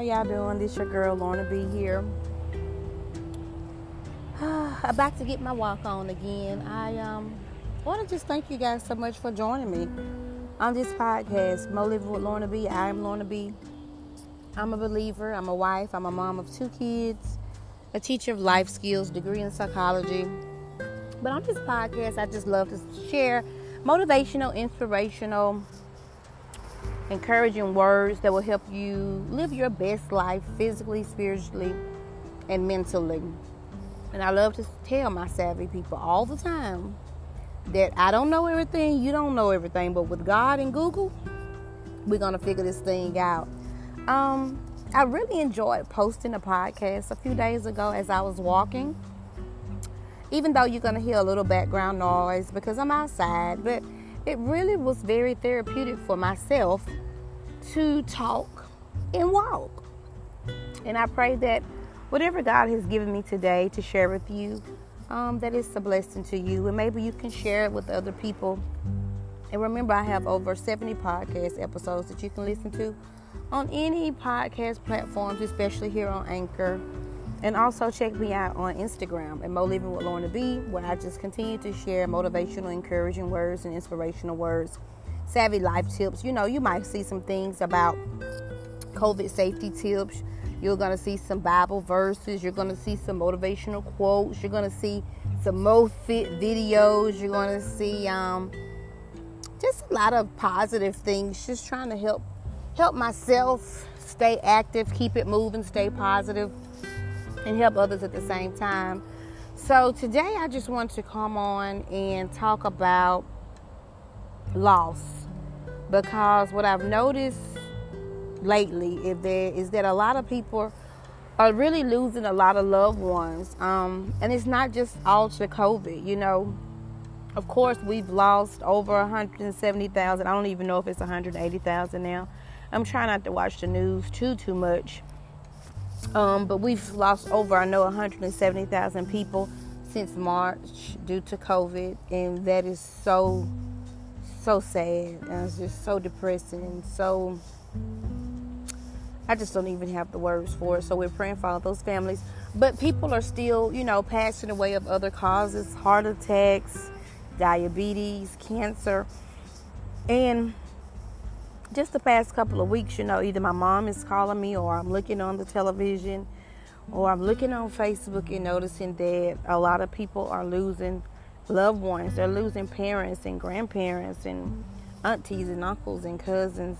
How y'all doing? This your girl Lorna B here. About to get my walk on again. I um want to just thank you guys so much for joining me on this podcast, Mo Living with Lorna B. I am Lorna B. I'm a believer. I'm a wife. I'm a mom of two kids, a teacher of life skills, degree in psychology. But on this podcast, I just love to share motivational, inspirational, encouraging words that will help you live your best life physically, spiritually, and mentally. And I love to tell my savvy people all the time that I don't know everything, you don't know everything, but with God and Google, we're going to figure this thing out. Um, I really enjoyed posting a podcast a few days ago as I was walking. Even though you're going to hear a little background noise because I'm outside, but it really was very therapeutic for myself to talk and walk. And I pray that whatever God has given me today to share with you, um, that it's a blessing to you. And maybe you can share it with other people. And remember, I have over 70 podcast episodes that you can listen to on any podcast platforms, especially here on Anchor. And also check me out on Instagram at Mo Living with Lorna B, where I just continue to share motivational, encouraging words and inspirational words, savvy life tips. You know, you might see some things about COVID safety tips. You're going to see some Bible verses. You're going to see some motivational quotes. You're going to see some Mo Fit videos. You're going to see um, just a lot of positive things. Just trying to help help myself stay active, keep it moving, stay positive and help others at the same time. So today I just want to come on and talk about loss because what I've noticed lately is that, is that a lot of people are really losing a lot of loved ones. Um, and it's not just all to COVID, you know. Of course, we've lost over 170,000. I don't even know if it's 180,000 now. I'm trying not to watch the news too too much. Um, but we've lost over, I know, 170,000 people since March due to COVID, and that is so, so sad. And it's just so depressing. So, I just don't even have the words for it. So, we're praying for all those families. But people are still, you know, passing away of other causes heart attacks, diabetes, cancer. And just the past couple of mm-hmm. weeks, you know, either my mom is calling me or I'm looking on the television or I'm looking on Facebook and noticing that a lot of people are losing loved ones. They're losing parents and grandparents and aunties and uncles and cousins.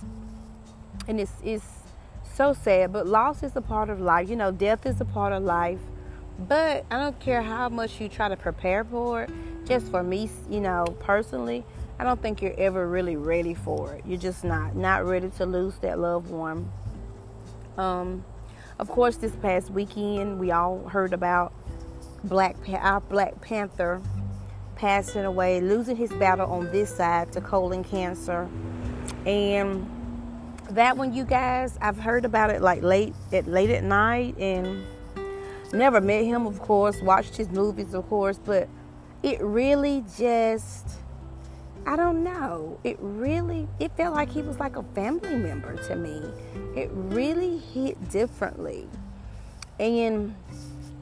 And it's it's so sad, but loss is a part of life. You know, death is a part of life. But I don't care how much you try to prepare for it. Just for me, you know, personally, I don't think you're ever really ready for it. You're just not not ready to lose that loved one. Um, of course, this past weekend we all heard about Black our Black Panther passing away, losing his battle on this side to colon cancer, and that one, you guys, I've heard about it like late at late at night, and never met him, of course, watched his movies, of course, but it really just I don't know. It really it felt like he was like a family member to me. It really hit differently. And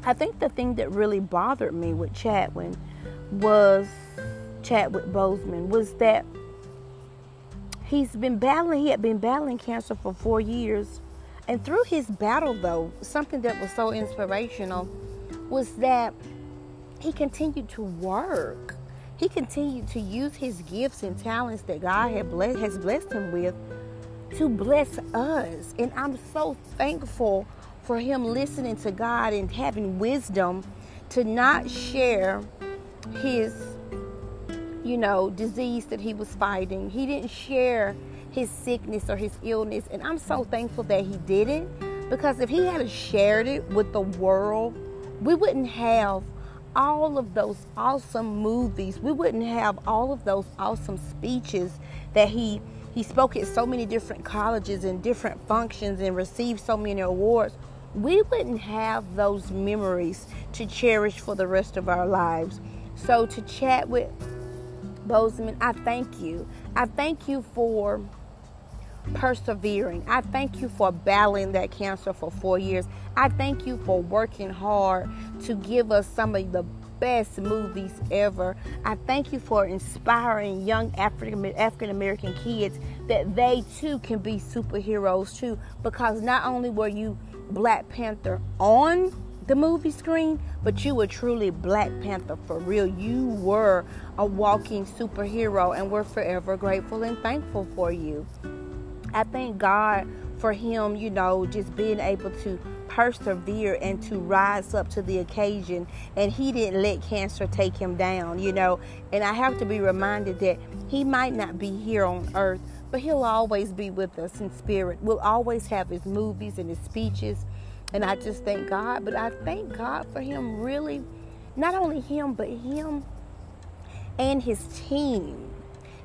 I think the thing that really bothered me with Chadwin was Chadwick Boseman was that he's been battling he had been battling cancer for 4 years. And through his battle though, something that was so inspirational was that he continued to work he continued to use his gifts and talents that God had blessed, has blessed him with to bless us. And I'm so thankful for him listening to God and having wisdom to not share his, you know, disease that he was fighting. He didn't share his sickness or his illness. And I'm so thankful that he didn't because if he had shared it with the world, we wouldn't have all of those awesome movies. We wouldn't have all of those awesome speeches that he he spoke at so many different colleges and different functions and received so many awards. We wouldn't have those memories to cherish for the rest of our lives. So to Chadwick Boseman, I thank you. I thank you for persevering. I thank you for battling that cancer for four years. I thank you for working hard to give us some of the best movies ever. I thank you for inspiring young African American kids that they too can be superheroes too. Because not only were you Black Panther on the movie screen, but you were truly Black Panther for real. You were a walking superhero, and we're forever grateful and thankful for you. I thank God for him, you know, just being able to persevere and to rise up to the occasion. And he didn't let cancer take him down, you know. And I have to be reminded that he might not be here on earth, but he'll always be with us in spirit. We'll always have his movies and his speeches. And I just thank God. But I thank God for him really, not only him, but him and his team.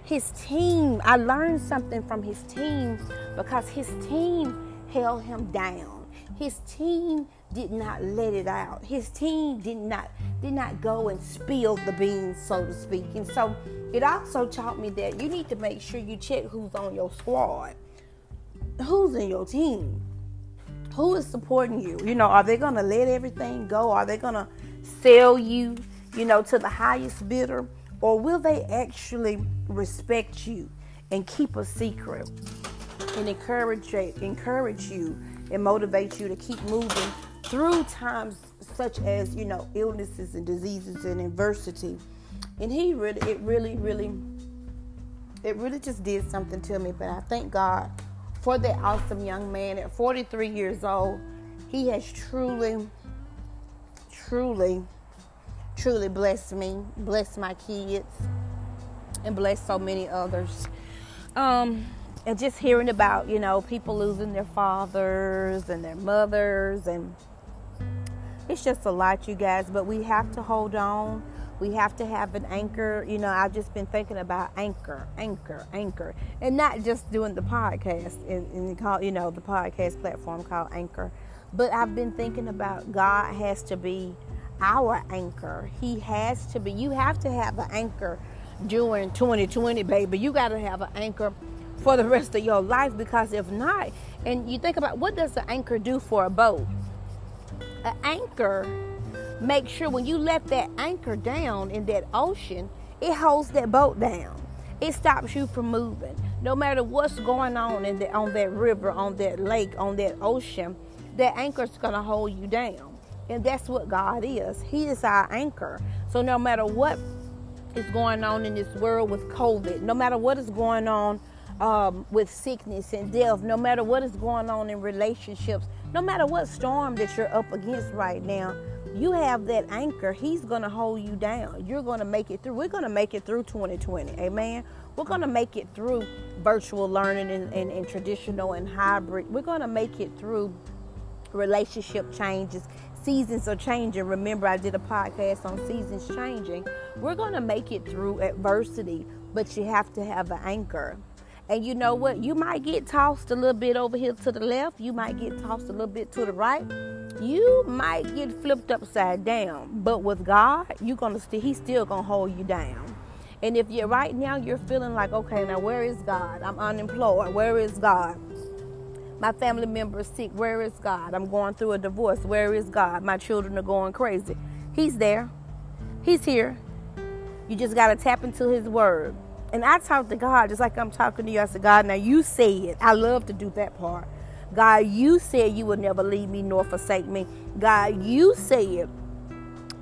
His team, I learned something from his team because his team held him down. His team did not let it out. His team did not did not go and spill the beans, so to speak. And so it also taught me that you need to make sure you check who's on your squad, who's in your team, who is supporting you. You know, are they gonna let everything go? Are they gonna sell you, you know, to the highest bidder? Or will they actually respect you and keep a secret and encourage encourage you and motivate you to keep moving through times such as you know illnesses and diseases and adversity? And he really it really really it really just did something to me. But i thank god for that awesome young man at 43 years old. He has truly truly truly blessed me blessed my kids and blessed so many others. Um and just hearing about you know people losing their fathers and their mothers and it's just a lot you guys but we have to hold on. We have to have an anchor. You know i've just been thinking about anchor anchor anchor and not just doing the podcast and, and call you know the podcast platform called anchor but i've been thinking about god has to be our anchor he has to be you have to have an anchor during 2020 baby you got to have an anchor for the rest of your life because if not, and you think about what does the anchor do for a boat? An anchor makes sure when you let that anchor down in that ocean, it holds that boat down. It stops you from moving. No matter what's going on in the, on that river, on that lake, on that ocean, that anchor's gonna hold you down. And that's what God is. He is our anchor. So no matter what is going on in this world with COVID, no matter what is going on um, with sickness and death, no matter what is going on in relationships, no matter what storm that you're up against right now, you have that anchor. He's going to hold you down. You're going to make it through. We're going to make it through 2020. Amen. We're going to make it through virtual learning and, and, and traditional and hybrid. We're going to make it through relationship changes. Seasons are changing. Remember, I did a podcast on seasons changing. We're going to make it through adversity, but you have to have an anchor. And you know what? You might get tossed a little bit over here to the left. You might get tossed a little bit to the right. You might get flipped upside down. But with God, you're gonna still He's still gonna hold you down. And if you're right now you're feeling like, okay, now where is God? I'm unemployed. Where is God? My family member is sick. Where is God? I'm going through a divorce. Where is God? My children are going crazy. He's there. He's here. You just got to tap into His Word. And I talk to God just like I'm talking to you. I said, God, now you said, I love to do that part. God, you said you would never leave me nor forsake me. God, you said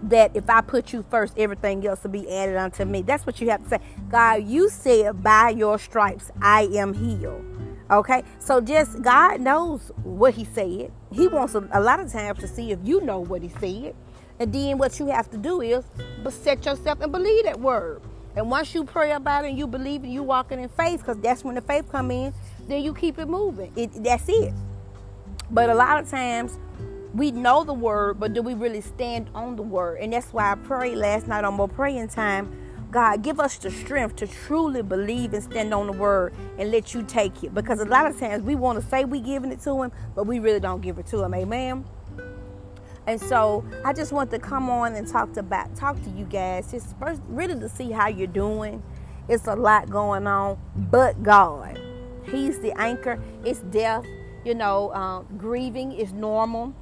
that if I put you first, everything else will be added unto me. That's what you have to say. God, you said, by your stripes, I am healed. Okay, so just God knows what He said. He wants a, a lot of times to see if you know what He said. And then what you have to do is but set yourself and believe that word. And once you pray about it and you believe it, you walking in faith, because that's when the faith come in, then you keep it moving. It, that's it. But a lot of times we know the word, but do we really stand on the word? And that's why I prayed last night on my praying time. God, give us the strength to truly believe and stand on the word and let you take it. Because a lot of times we want to say we giving it to him, but we really don't give it to him. Amen. And so I just want to come on and talk to about talk to you guys, just first really to see how you're doing. It's a lot going on, but God. He's the anchor. It's death. You know, um, grieving is normal.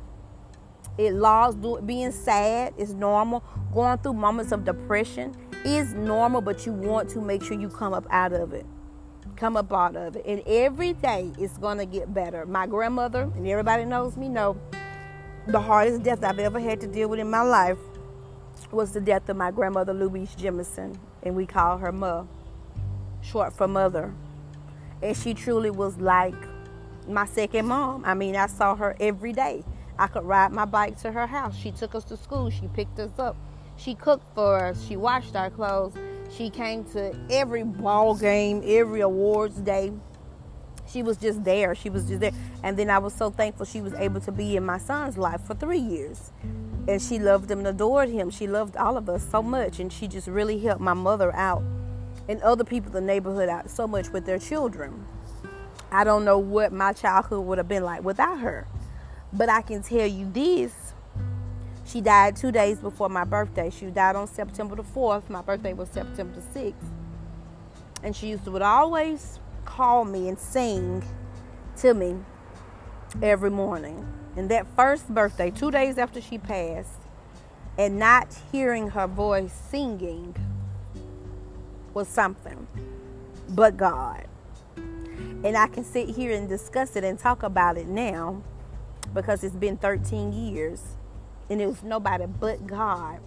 It loss being sad is normal. Going through moments of depression is normal, but you want to make sure you come up out of it. Come up out of it. And every day it's gonna get better. My grandmother, and everybody knows me, know the hardest death I've ever had to deal with in my life was the death of my grandmother Louise Jemison, and we call her Ma, short for mother. And she truly was like my second mom. I mean, I saw her every day. I could ride my bike to her house. She took us to school. She picked us up. She cooked for us. She washed our clothes. She came to every ball game, every awards day. She was just there. She was just there. And then I was so thankful she was able to be in my son's life for three years. And she loved him and adored him. She loved all of us so much. And she just really helped my mother out and other people in the neighborhood out so much with their children. I don't know what my childhood would have been like without her. But I can tell you this. She died two days before my birthday. She died on September the 4th. My birthday was September the 6th. And she used to would always call me and sing to me every morning. And that first birthday, two days after she passed, and not hearing her voice singing was something but God. And I can sit here and discuss it and talk about it now because it's been 13 years and it was nobody but God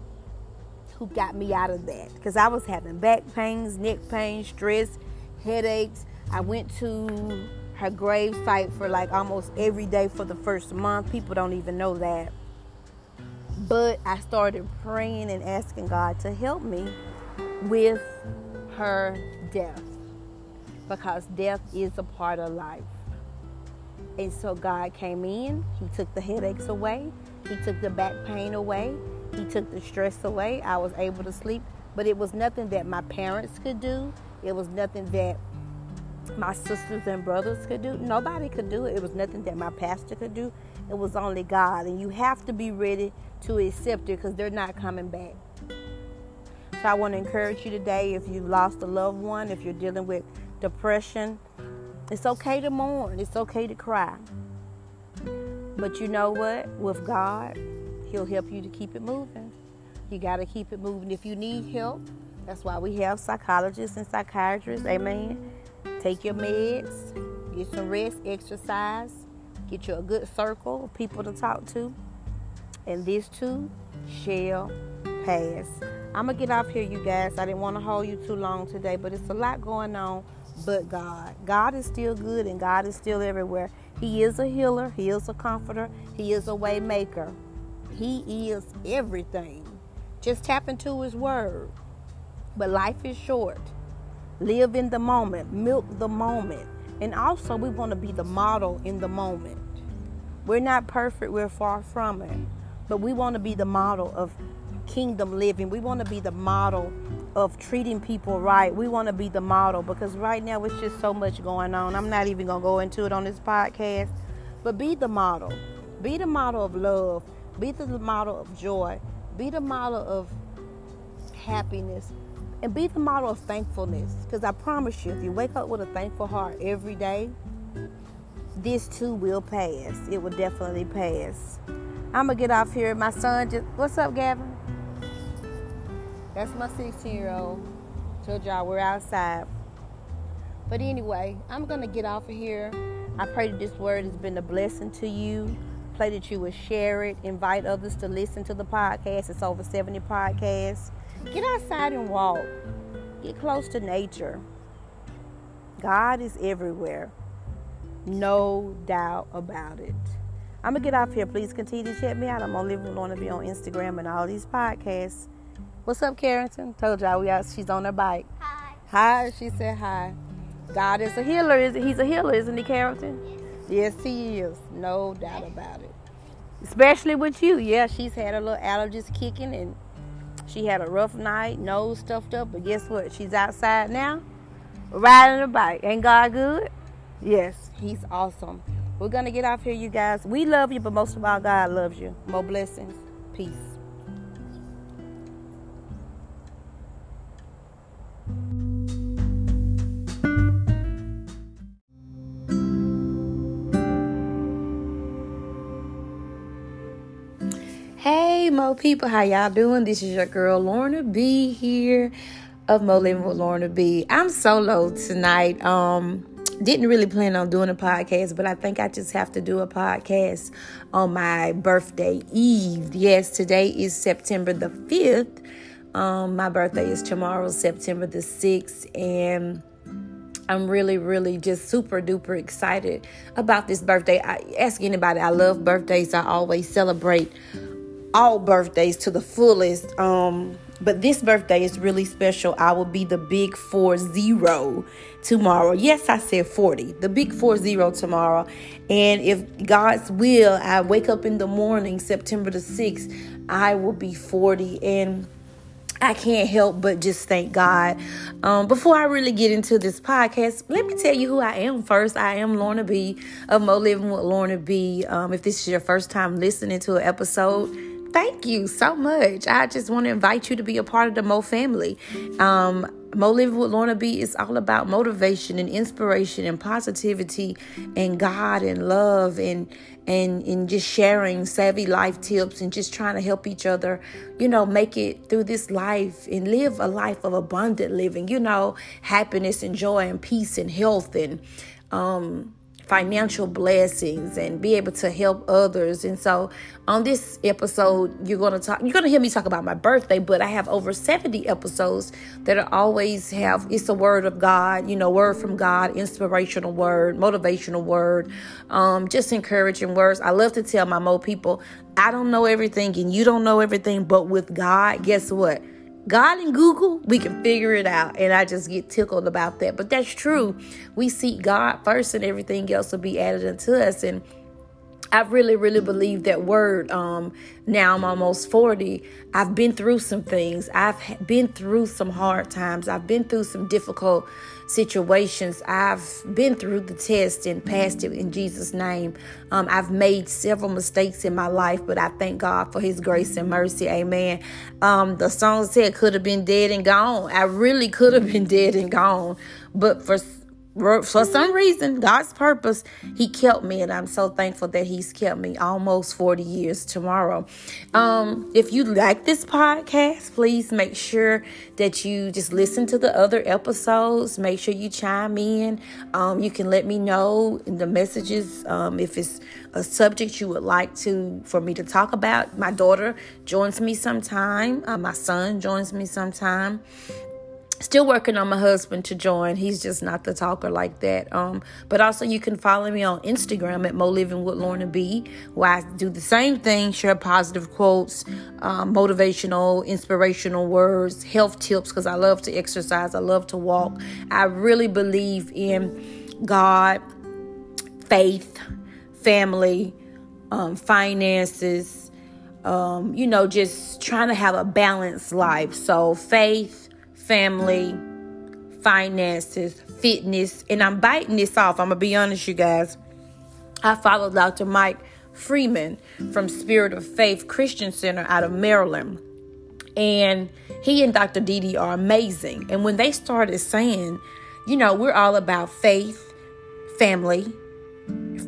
who got me out of that because I was having back pains, neck pains, stress, headaches. I went to her grave site for like almost every day for the first month. People don't even know that. But I started praying and asking God to help me with her death because death is a part of life. And so God came in, He took the headaches away, He took the back pain away, He took the stress away. I was able to sleep, but it was nothing that my parents could do, it was nothing that my sisters and brothers could do. Nobody could do it. It was nothing that my pastor could do. It was only God. And you have to be ready to accept it because they're not coming back. So I want to encourage you today if you've lost a loved one, if you're dealing with depression, it's okay to mourn, it's okay to cry. But you know what? With God, He'll help you to keep it moving. You got to keep it moving. If you need help, that's why we have psychologists and psychiatrists. Amen. Take your meds, get some rest, exercise, get you a good circle of people to talk to. And this too shall pass. I'm going to get off here, you guys. I didn't want to hold you too long today, but it's a lot going on. But God, God is still good and God is still everywhere. He is a healer, He is a comforter, He is a way maker. He is everything. Just tap into His word. But life is short. Live in the moment, milk the moment. And also, we want to be the model in the moment. We're not perfect, we're far from it. But we want to be the model of kingdom living. We want to be the model of treating people right. We want to be the model because right now it's just so much going on. I'm not even going to go into it on this podcast, but be the model. Be the model of love. Be the model of joy. Be the model of happiness. And be the model of thankfulness. Because I promise you, if you wake up with a thankful heart every day, this too will pass. It will definitely pass. I'm going to get off here. My son just, what's up, Gavin? That's my 16 year old. Told y'all we're outside. But anyway, I'm going to get off of here. I pray that this word has been a blessing to you. Pray that you will share it. Invite others to listen to the podcast. It's over 70 podcasts. Get outside and walk. Get close to nature. God is everywhere. No doubt about it. I'm going to get off here. Please continue to check me out. I'm only going to be on Instagram and all these podcasts. What's up, Carrington? Told y'all we out. She's on her bike. Hi. Hi. She said hi. God is a healer. Is he? he's a healer, isn't he, Carrington? Yes. yes, he is. No doubt about it. Especially with you. Yeah, she's had a little allergies kicking and she had a rough night, nose stuffed up. But guess what? She's outside now, riding a bike. Ain't God good? Yes, He's awesome. We're gonna get off here, you guys. We love you, but most of all, God loves you. More blessings. Peace. Mo people. How y'all doing? This is your girl Lorna B here of Mo Living with Lorna B. I'm solo tonight. Um, didn't really plan on doing a podcast, but I think I just have to do a podcast on my birthday eve. Yes, today is September the 5th. Um, my birthday is tomorrow, September the 6th, and I'm really, really just super duper excited about this birthday. I ask anybody, I love birthdays. I always celebrate all birthdays to the fullest. Um, but this birthday is really special. I will be the big four zero tomorrow. Yes, I said 40. The big four zero tomorrow. And if God's will, I wake up in the morning, September the 6th, I will be 40. And I can't help but just thank God. Um, before I really get into this podcast, let me tell you who I am first. I am Lorna B of Mo Living with Lorna B. Um, if this is your first time listening to an episode, thank you so much. I just want to invite you to be a part of the Mo family. Um, Mo Living with Lorna B is all about motivation and inspiration and positivity and God and love and and and just sharing savvy life tips and just trying to help each other, you know, make it through this life and live a life of abundant living, you know, happiness and joy and peace and health and um financial blessings and be able to help others. And so on this episode, you're going to talk you're going to hear me talk about my birthday, but I have over 70 episodes that are always have it's a word of God, you know, word from God, inspirational word, motivational word, um, just encouraging words. I love to tell my mo people, I don't know everything and you don't know everything, but with God, guess what? God and Google, we can figure it out. And I just get tickled about that. But that's true. We seek God first and everything else will be added unto us. And I really, really believe that word. Um, now I'm almost 40. I've been through some things. I've been through some hard times. I've been through some difficult situations. I've been through the test and passed it in Jesus' name. Um, I've made several mistakes in my life, but I thank God for His grace and mercy. Amen. Um, the song said could have been dead and gone. I really could have been dead and gone, but for for some reason, God's purpose, He kept me, and I'm so thankful that He's kept me almost 40 years tomorrow. Um, if you like this podcast, please make sure that you just listen to the other episodes. Make sure you chime in. Um, you can let me know in the messages um, if it's a subject you would like to for me to talk about. My daughter joins me sometime. Uh, my son joins me sometime still working on my husband to join. He's just not the talker like that. Um but also you can follow me on instagram at mo living with lorna b where i do the same thing share positive quotes um, motivational inspirational words health tips because i love to exercise. I love to walk. I really believe in god faith family um, finances um, you know just trying to have a balanced life. So faith family, finances, fitness, and I'm biting this off. I'm gonna be honest, you guys. I follow Dr. Mike Freeman from Spirit of Faith Christian Center out of Maryland. And he and Dr. DeeDee are amazing. And when they started saying, you know, we're all about faith, family,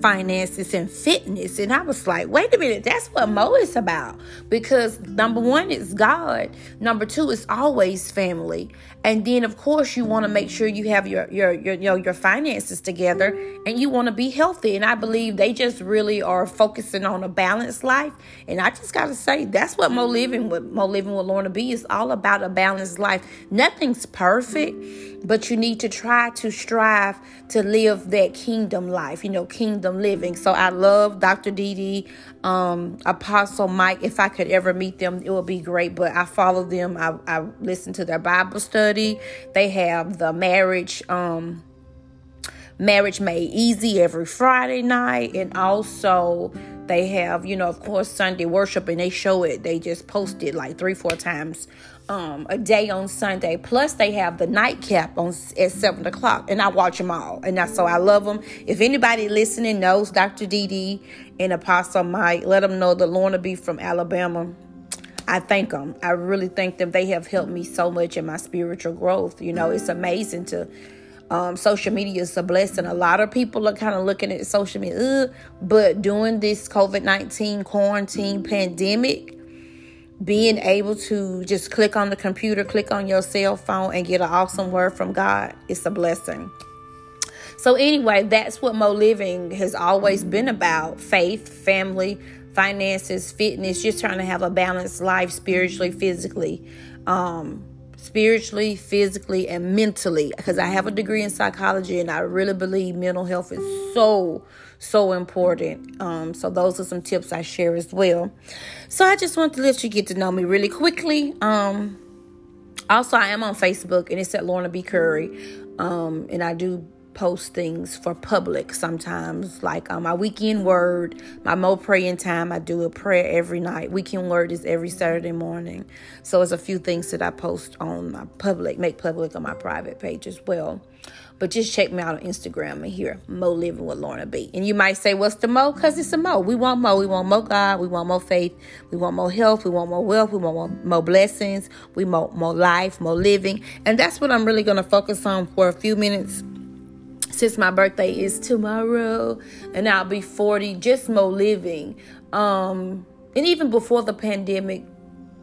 finances and fitness. And I was like, wait a minute, that's what Mo is about. Because number one is God. Number two is always family. And then of course you want to make sure you have your your your you know, your finances together and you want to be healthy. And I believe they just really are focusing on a balanced life. And I just gotta say that's what Mo living with Mo living with Lorna B is all about a balanced life. Nothing's perfect but you need to try to strive to live that kingdom life, you know, kingdom living. So I love Dr. DeeDee, um, Apostle Mike. If I could ever meet them, it would be great. But I follow them. I, I listen to their Bible study. They have the marriage, um, marriage made easy every Friday night, and also they have, you know, of course, Sunday worship, and they show it. They just post it like three, four times um, a day on Sunday. Plus, they have the nightcap on at seven o'clock, and I watch them all, and that's so I love them. If anybody listening knows Dr. DeeDee and Apostle Mike, let them know the Lorna B from Alabama. I thank them. I really thank them. They have helped me so much in my spiritual growth. You know, it's amazing to. Um, social media is a blessing. A lot of people are kind of looking at social media, but during this COVID 19 quarantine pandemic, being able to just click on the computer, click on your cell phone, and get an awesome word from God, it's a blessing. So, anyway, that's what Mo Living has always been about faith, family, finances, fitness, just trying to have a balanced life spiritually, physically. Um, spiritually, physically, and mentally. Because I have a degree in psychology and I really believe mental health is so, so important. Um, so those are some tips I share as well. So I just want to let you get to know me really quickly. Um, also, I am on Facebook and it's at Lorna B. Curry. Um, and I do post things for public sometimes, like uh, my weekend word, my Mo praying time. I do a prayer every night. Weekend word is every Saturday morning. So it's a few things that I post on my public, make public on my private page as well. But just check me out on Instagram and here, Mo Living with Lorna B. And you might say, What's the Mo? Because it's a Mo. We want Mo. We want more God. We want more faith. We want more health. We want more wealth. We want more, more blessings. We want more life, more living. And that's what I'm really going to focus on for a few minutes since my birthday is tomorrow and I'll be 40, just more living. Um, and even before the pandemic,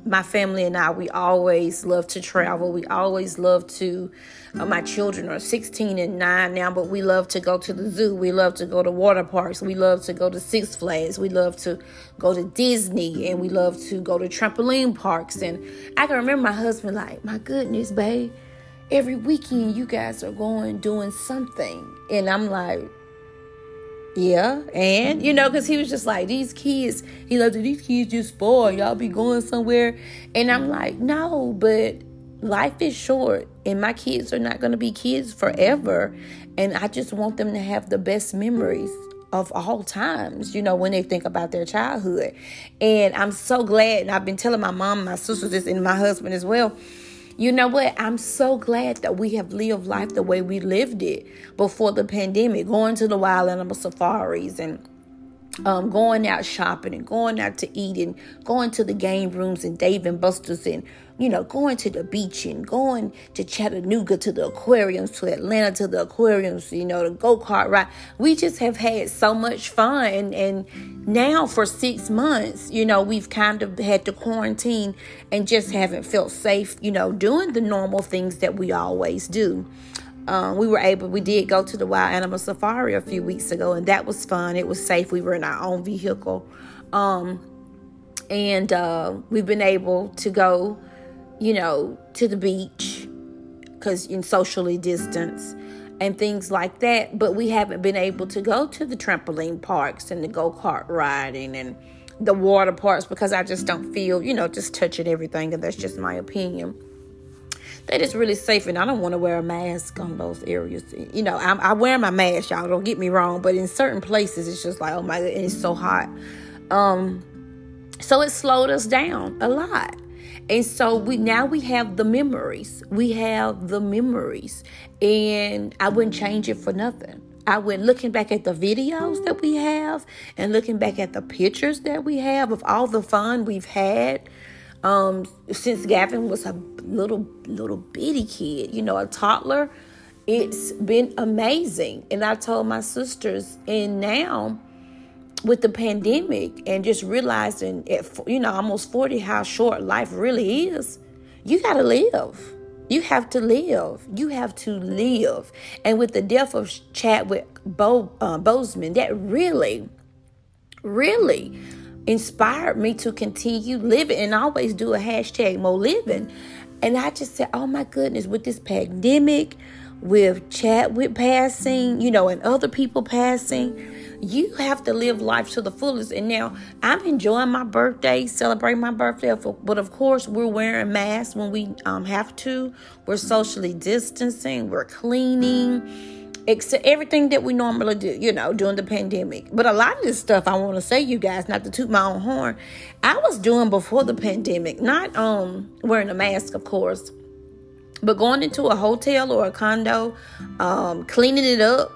my family and I, we always love to travel. We always love to, uh, my children are 16 and 9 now, but we love to go to the zoo. We love to go to water parks. We love to go to Six Flags. We love to go to Disney and we love to go to trampoline parks. And I can remember my husband, like, my goodness, babe every weekend you guys are going doing something. And I'm like, yeah, and you know, because he was just like, these kids, he loves it, these kids just spoil. Y'all be going somewhere. And I'm like, no, but life is short and my kids are not going to be kids forever. And I just want them to have the best memories of all times, you know, when they think about their childhood. And I'm so glad, and I've been telling my mom, my sisters and my husband as well you know what? I'm so glad that we have lived life the way we lived it before the pandemic, going to the wild animal safaris and um, going out shopping and going out to eat and going to the game rooms and Dave and Buster's and you know going to the beach and going to Chattanooga to the aquariums to Atlanta to the aquariums you know the go kart ride. We just have had so much fun. And, and now for six months you know we've kind of had to quarantine and just haven't felt safe you know doing the normal things that we always do um, we were able, we did go to the wild animal safari a few weeks ago, and that was fun. It was safe. We were in our own vehicle. Um, and uh, we've been able to go, you know, to the beach because in socially distance and things like that. But we haven't been able to go to the trampoline parks and the go kart riding and the water parks because I just don't feel, you know, just touching everything. And that's just my opinion that is really safe and I don't want to wear a mask on those areas. You know, I'm, I wear my mask, y'all. Don't get me wrong, but in certain places, it's just like, oh my god, it's so hot. Um, so it slowed us down a lot. And so we now we have the memories. We have the memories, and I wouldn't change it for nothing. I went looking back at the videos that we have and looking back at the pictures that we have of all the fun we've had um, since Gavin was a little little bitty kid, you know, a toddler. It's been amazing, and I told my sisters, and now with the pandemic and just realizing at you know almost 40 how short life really is you got to live. You have to live. You have to live. And with the death of chadwick Bo, uh, boseman that really really inspired me to continue living and always do a hashtag Mo living. And I just said, oh my goodness, with this pandemic, with Chadwick passing, you know, and other people passing, you have to live life to the fullest. And now I'm enjoying my birthday, celebrating my birthday, but of course we're wearing masks when we um, have to. We're socially distancing, we're cleaning except everything that we normally do, you know, during the pandemic. But a lot of this stuff I want to say, you guys, not to toot my own horn, I was doing before the pandemic, not um wearing a mask, of course, but going into a hotel or a condo, um, cleaning it up,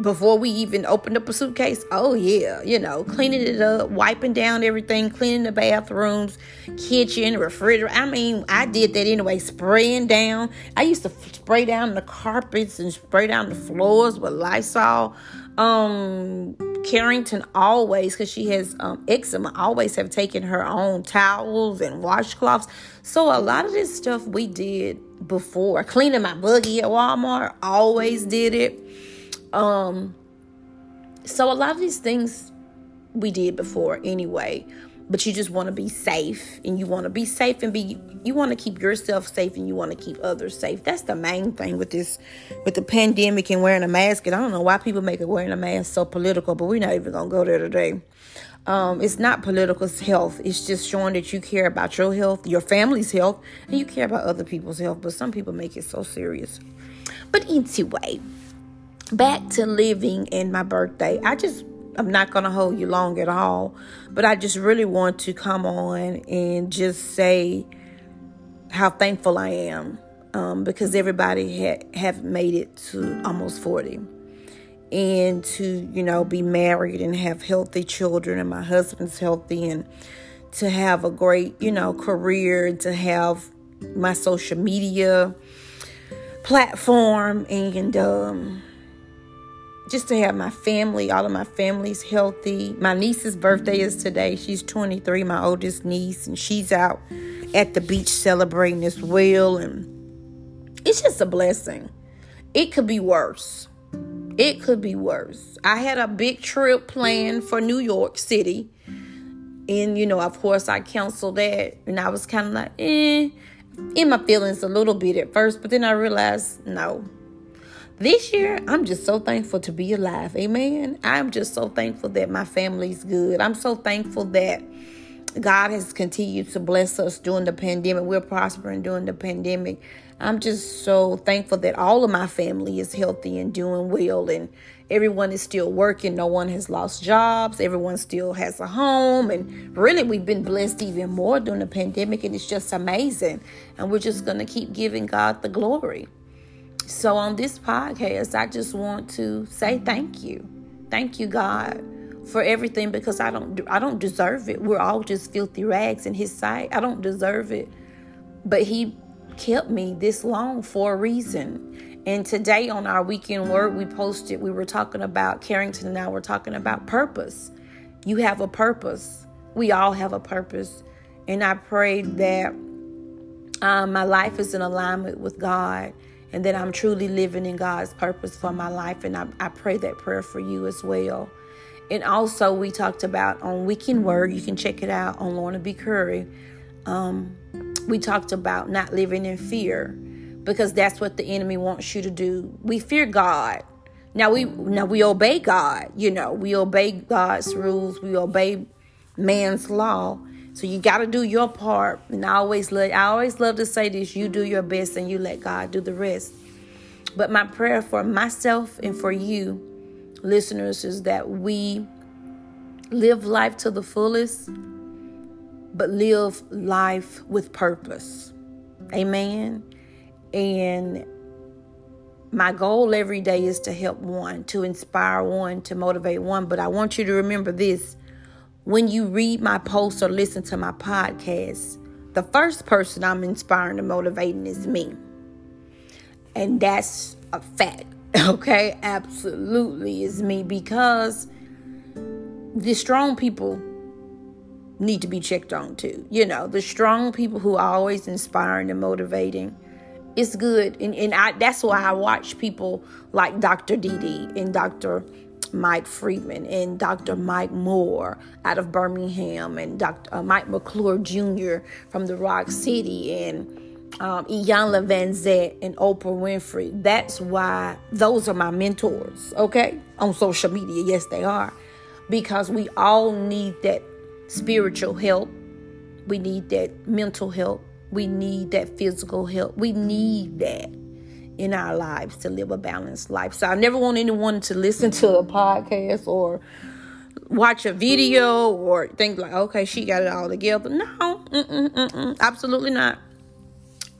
before we even opened up a suitcase, oh yeah, you know, cleaning it up, wiping down everything, cleaning the bathrooms, kitchen, refrigerator. I mean, I did that anyway, spraying down. I used to spray down the carpets and spray down the floors with Lysol. Um, Carrington always, because she has um, eczema, always have taken her own towels and washcloths. So a lot of this stuff we did before. Cleaning my buggy at Walmart, always did it. Um, so a lot of these things we did before anyway but you just want to be safe and you want to be safe and be you want to keep yourself safe and you want to keep others safe. That's the main thing with this with the pandemic and wearing a mask and i don't know why people make it wearing a mask so political but we're not even gonna go there today. Um, it's not political health. It's just showing that you care about your health your family's health and you care about other people's health but some people make it so serious. But anyway back to living and my birthday. I just I'm not going to hold you long at all, but I just really want to come on and just say how thankful I am um, because everybody ha- have made it to almost 40 and to you know be married and have healthy children and my husband's healthy and to have a great you know career and to have my social media platform and um, just to have my family, all of my family's healthy. My niece's birthday is today. She's 23, my oldest niece, and she's out at the beach celebrating as well. And it's just a blessing. It could be worse. It could be worse. I had a big trip planned for New York City. And, you know, of course, I canceled that. And I was kind of like, eh, in my feelings a little bit at first. But then I realized, no, this year, I'm just so thankful to be alive. Amen. I'm just so thankful that my family's good. I'm so thankful that God has continued to bless us during the pandemic. We're prospering during the pandemic. I'm just so thankful that all of my family is healthy and doing well and everyone is still working. No one has lost jobs. Everyone still has a home. And really, we've been blessed even more during the pandemic. And it's just amazing. And we're just going to keep giving God the glory. So on this podcast, I just want to say thank you. Thank you, God, for everything because I don't I don't deserve it. We're all just filthy rags in his sight. I don't deserve it. But he kept me this long for a reason. And today on our weekend word we posted, we were talking about Carrington and I were talking about purpose. You have a purpose. We all have a purpose. And I pray that um, my life is in alignment with God and that I'm truly living in God's purpose for my life. And I, I pray that prayer for you as well. And also, we talked about on Weekend Word, you can check it out on Lorna B. Curry. Um, we talked about not living in fear because that's what the enemy wants you to do. We fear God. Now we now we obey God, you know, we obey God's rules, we obey man's law. So you got to do your part. And I always love, I always love to say this: you do your best, and you let God do the rest. But my prayer for myself and for you, listeners, is that we live life to the fullest, but live life with purpose. Amen. And my goal every day is to help one, to inspire one, to motivate one. But I want you to remember this when you read my posts or listen to my podcast, the first person I'm inspiring and motivating is me. And that's a fact. Okay, absolutely is me because the strong people need to be checked on too. You know, the strong people who are always inspiring and motivating. It's good. And, and I that's why I watch people like Dr. Dee and Dr. Mike Freeman and Dr. Mike Moore out of Birmingham and Dr. Uh, Mike McClure Jr. from the Rock City and um, Iyanla Vanzant and Oprah Winfrey. That's why those are my mentors, okay? On social media, yes, they are. Because we all need that spiritual help. We need that mental help. We need that physical help. We need that in our lives to live a balanced life. So I never want anyone to listen to a podcast or watch a video or think like, okay, she got it all together. No, mm-mm, mm-mm, absolutely not.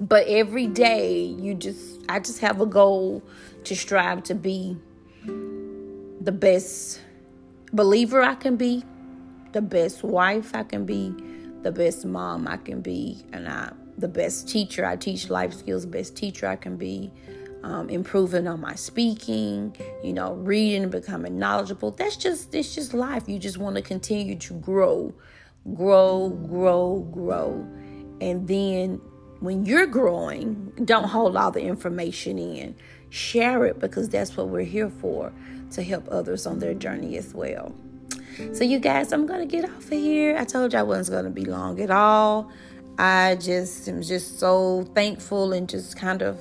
But every day, you just, I just have a goal to strive to be the best believer I can be, the best wife I can be, the best mom I can be, and I the best teacher. I teach life skills, best teacher I can be. um, improving on my speaking, you know, reading, becoming knowledgeable. That's just it's just life. You just want to continue to grow, grow, grow, grow, and then when you're growing, don't hold all the information in. Share it because that's what we're here for to help others on their journey as well. So, you guys, I'm gonna get off of here. I told you I wasn't gonna be long at all. I just am just so thankful and just kind of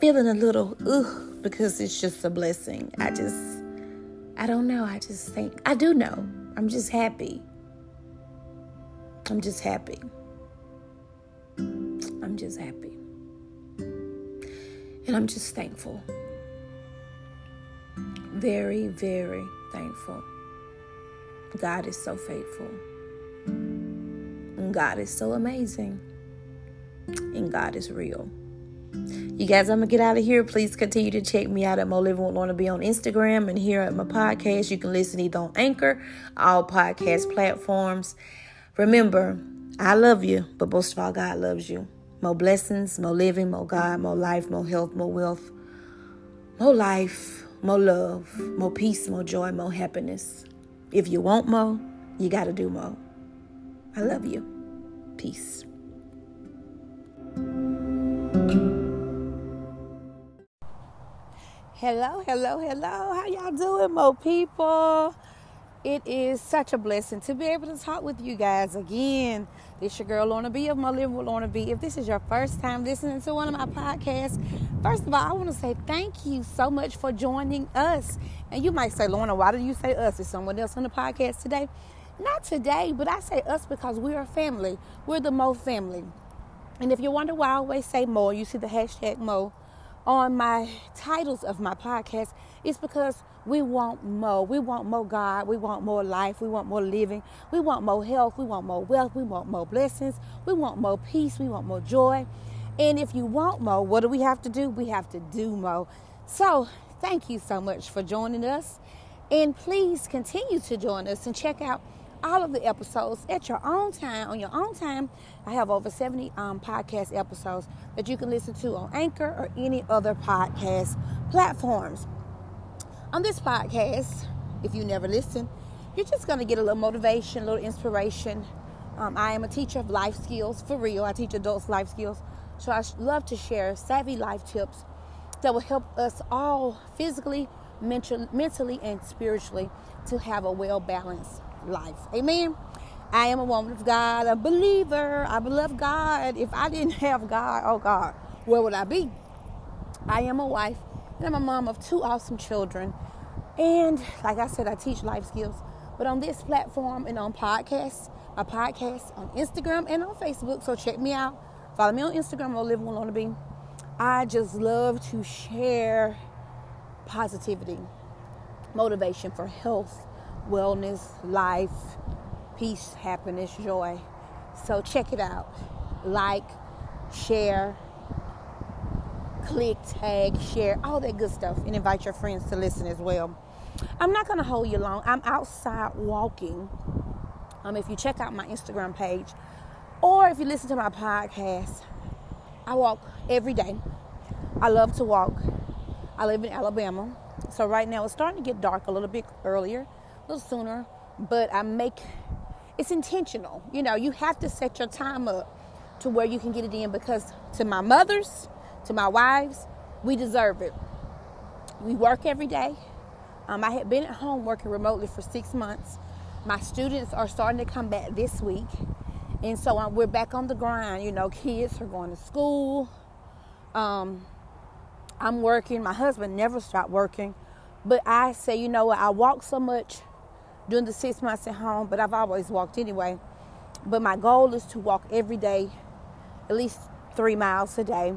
feeling a little ugh because it's just a blessing. I just, I don't know. I just think, I do know. I'm just happy. I'm just happy. I'm just happy. And I'm just thankful. Very, very thankful. God is so faithful. And God is so amazing. And God is real. You guys, I'm gonna get out of here. Please continue to check me out at Mo Living with Lorna B on Instagram and here at my podcast. You can listen either on Anchor, all podcast platforms. Remember, I love you, but most of all, God loves you. More blessings, more living, more God, more life, more health, more wealth, more life, more love, more peace, more joy, more happiness. If you want more, you got to do more. I love you. Peace. Hello, hello, hello. How y'all doing, Mo people? It is such a blessing to be able to talk with you guys again. This your girl Lorna B of my Live with Lorna B. If this is your first time listening to one of my podcasts, first of all, I want to say thank you so much for joining us. And you might say, Lorna, why do you say us? Is someone else on the podcast today? Not today, but I say us because we're a family. We're the Mo family. And if you wonder why I always say Mo, you see the hashtag Mo on my titles of my podcast, it's because we want more. We want more God. We want more life. We want more living. We want more health. We want more wealth. We want more blessings. We want more peace. We want more joy. And if you want more, what do we have to do? We have to do more. So, thank you so much for joining us. And please continue to join us and check out all of the episodes at your own time, on your own time. I have over 70 um, podcast episodes that you can listen to on Anchor or any other podcast platforms. On this podcast, if you never listen, you're just going to get a little motivation, a little inspiration. Um, I am a teacher of life skills for real. I teach adults life skills. So I love to share savvy life tips that will help us all physically, mental, mentally, and spiritually to have a well balanced life. Amen. I am a woman of God, a believer. I love God. If I didn't have God, oh God, where would I be? I am a wife and I'm a mom of two awesome children. And like I said, I teach life skills. But on this platform and on podcasts, my podcast on Instagram and on Facebook. So check me out. Follow me on Instagram or live one on the be. I just love to share positivity, motivation for health, wellness, life, peace, happiness, joy. So check it out. Like, share, click, tag, share, all that good stuff, and invite your friends to listen as well. I'm not going to hold you long. I'm outside walking. Um, if you check out my Instagram page, or if you listen to my podcast, I walk every day. I love to walk. I live in Alabama. So right now it's starting to get dark a little bit earlier, a little sooner, but I make it's intentional. You know, you have to set your time up to where you can get it in because to my mothers, to my wives, we deserve it. We work every day. Um, I had been at home working remotely for six months. My students are starting to come back this week. And so um, we're back on the grind. You know, kids are going to school. Um, I'm working. My husband never stopped working. But I say, you know what? I walk so much during the six months at home, but I've always walked anyway. But my goal is to walk every day, at least three miles a day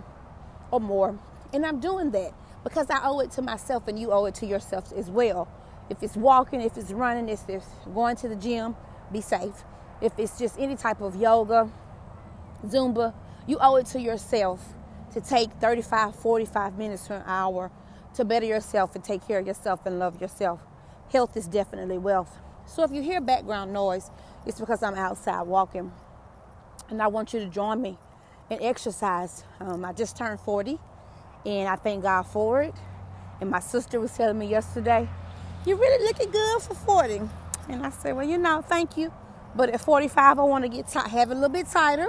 or more. And I'm doing that because I owe it to myself and you owe it to yourself as well. If it's walking, if it's running, if it's going to the gym, be safe. If it's just any type of yoga, Zumba, you owe it to yourself to take 35, 45 minutes to an hour to better yourself and take care of yourself and love yourself health is definitely wealth. So if you hear background noise, it's because I'm outside walking. And I want you to join me in exercise. Um, I just turned 40 And I thank God for it. And my sister was telling me yesterday, You're really looking good for 40. And I said, Well, you know, thank you. But at 45, I want to get t- have it a little bit tighter.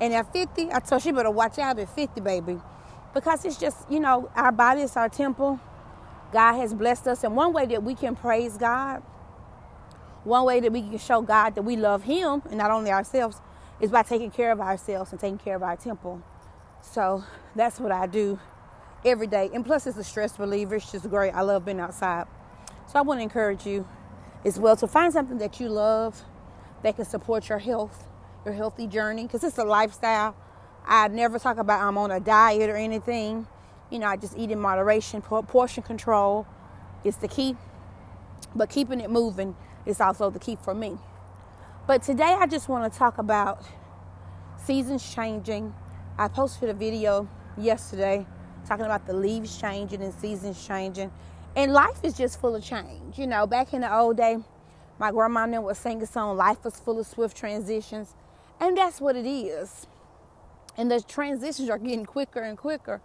And at 50, I told she better watch out at 50, baby. Because it's just, you know, our body is our temple. God has blessed us. And one way that we can praise God, one way that we can show God that we love Him and not only ourselves, is by taking care of ourselves and taking care of our temple. So that's what I do every day. And plus, it's a stress reliever. It's just great. I love being outside. So I want to encourage you as well to find something that you love that can support your health, your healthy journey, because it's a lifestyle. I never talk about I'm on a diet or anything. You know, I just eat in moderation. Portion control is the key, but keeping it moving is also the key for me. But today I just want to talk about seasons changing. I posted a video yesterday talking about the leaves changing and seasons changing. And life is just full of change. You know, back in the old day, my grandma then would sing a song, Life was full of swift transitions. And that's what it is. And the transitions are getting quicker and quicker.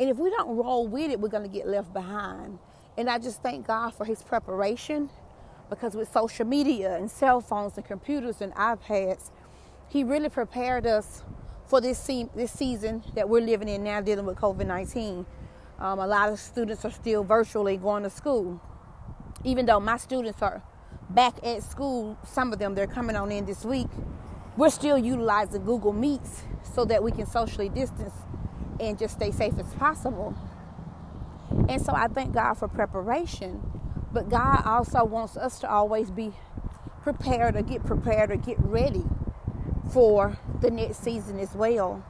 And if we don't roll with it, we're going to get left behind. And I just thank God for his preparation because with social media and cell phones and computers and iPads, he really prepared us for this, se- this season that we're living in now dealing with COVID 19. Um, a lot of students are still virtually going to school. Even though my students are back at school, some of them, they're coming on in this week, we're still utilizing Google Meets so that we can socially distance and just stay safe as possible. And so I thank God for preparation. But God also wants us to always be prepared or get prepared or get ready for the next season as well.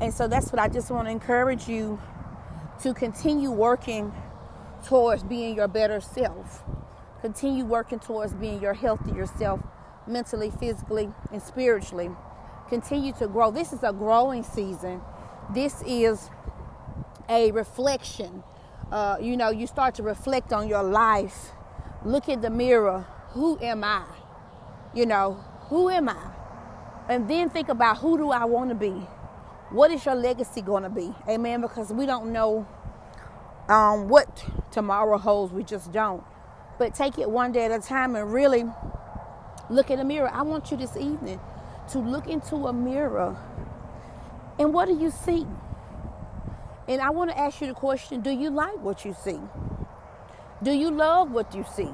And so that's what I just want to encourage you to continue working towards being your better self. Continue working towards being your healthier self mentally, physically, and spiritually. Continue to grow. This is a growing season. This is a reflection. Uh, you know, you start to reflect on your life. Look in the mirror. Who am I? You know, who am I? And then think about who do I want to be? What is your legacy going to be? Amen. Because we don't know um, what tomorrow holds. We just don't. But take it one day at a time and really look in the mirror. I want you this evening to look into a mirror. And what do you see? And I want to ask you the question do you like what you see? Do you love what you see?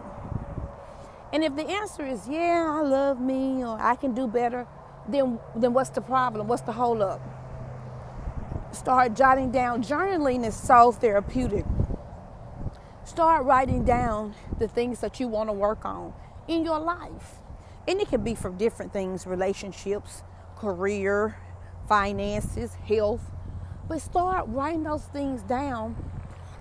And if the answer is, yeah, I love me or I can do better, then, then what's the problem? What's the hold up? Start jotting down. Journaling is so therapeutic. Start writing down the things that you want to work on in your life. And it can be from different things relationships, career, finances, health. But start writing those things down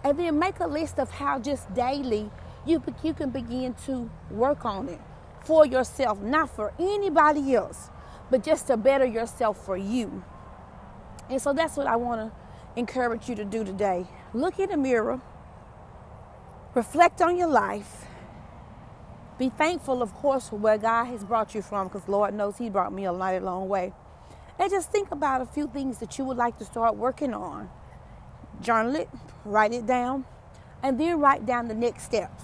and then make a list of how just daily you, you can begin to work on it for yourself, not for anybody else, but just to better yourself for you. And so that's what I want to encourage you to do today. Look in the mirror, reflect on your life, be thankful, of course, for where God has brought you from, because Lord knows He brought me a mighty long way. And just think about a few things that you would like to start working on. Journal it, write it down, and then write down the next steps.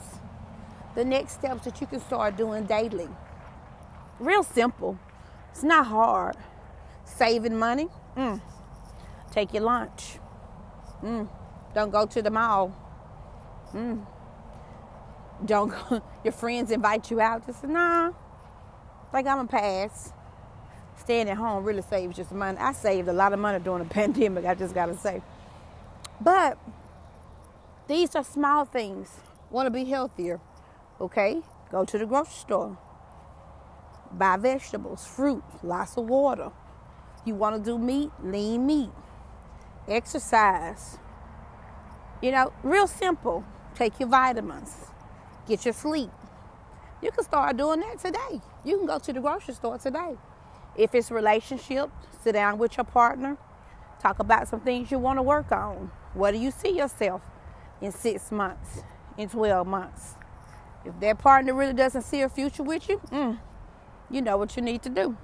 The next steps that you can start doing daily. Real simple. It's not hard. Saving money. Mm. Take your lunch. Mm. Don't go to the mall. Mm. Don't go. Your friends invite you out. Just nah. Like I'm a pass. Staying at home really saves just money. I saved a lot of money during the pandemic. I just gotta say. But these are small things. Want to be healthier? Okay, go to the grocery store. Buy vegetables, fruit, lots of water. You want to do meat? Lean meat. Exercise. You know, real simple. Take your vitamins. Get your sleep. You can start doing that today. You can go to the grocery store today. If it's relationship, sit down with your partner. Talk about some things you want to work on. What do you see yourself in six months, in 12 months? If that partner really doesn't see a future with you, mm, you know what you need to do.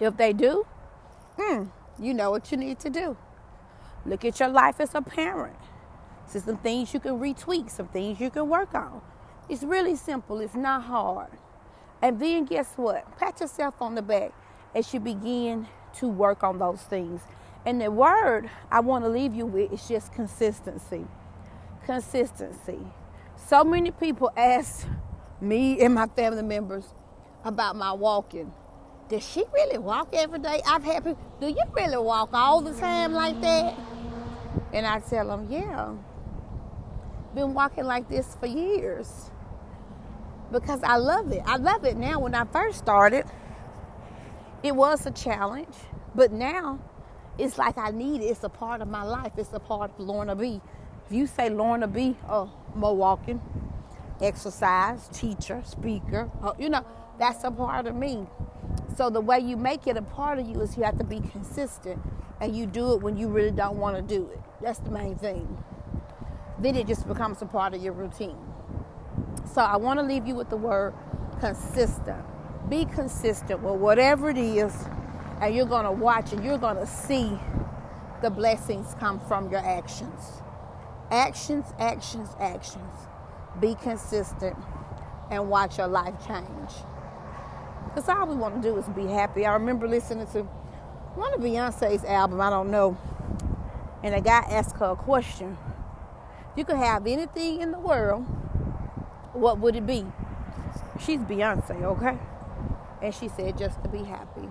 If they do, mm, you know what you need to do. Look at your life as a parent. See some things you can retweak, some things you can work on. It's really simple, it's not hard. And then guess what? Pat yourself on the back as you begin to work on those things. And the word I want to leave you with is just consistency. Consistency. So many people ask me and my family members about my walking. Does she really walk every day? I've had people, do you really walk all the time like that? And I tell them, yeah. Been walking like this for years. Because I love it. I love it now. When I first started, it was a challenge. But now, it's like I need it. It's a part of my life. It's a part of Lorna B. If you say Lorna B, oh, more walking, exercise, teacher, speaker, oh, you know, that's a part of me. So the way you make it a part of you is you have to be consistent and you do it when you really don't want to do it. That's the main thing. Then it just becomes a part of your routine. So I want to leave you with the word consistent. Be consistent with whatever it is, and you're going to watch and you're going to see the blessings come from your actions. Actions, actions, actions. Be consistent and watch your life change. Because all we want to do is be happy. I remember listening to one of Beyonce's album, I don't know, and a guy asked her a question. You could have anything in the world, what would it be? She's Beyonce, okay? And she said just to be happy.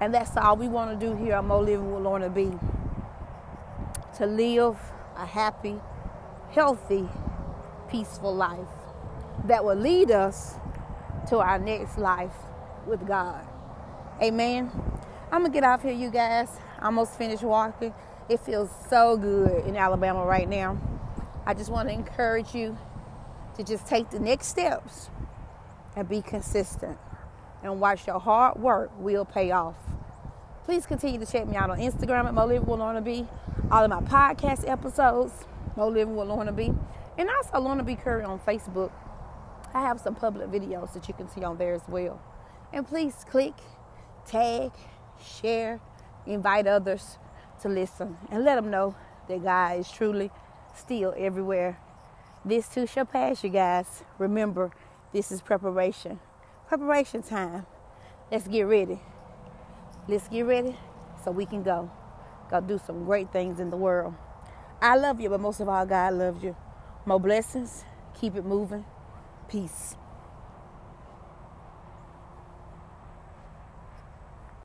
And that's all we want to do here on Mo Living with Lorna B. To live a happy, healthy, peaceful life that will lead us to our next life with God. Amen. I'm gonna get off here, you guys. I Almost finished walking. It feels so good in Alabama right now. I just want to encourage you to just take the next steps and be consistent and watch your hard work will pay off. Please continue to check me out on Instagram at Mo Living with Lorna B. All of my podcast episodes, Mo Living with Lorna B. And also Lorna B. Curry on Facebook. I have some public videos that you can see on there as well. And please click, tag, share, invite others to listen, and let them know that God is truly still everywhere. This too shall pass, you guys. Remember, this is preparation. Preparation time. Let's get ready. Let's get ready so we can go. Go do some great things in the world. I love you, but most of all, God loves you. More blessings. Keep it moving. Peace.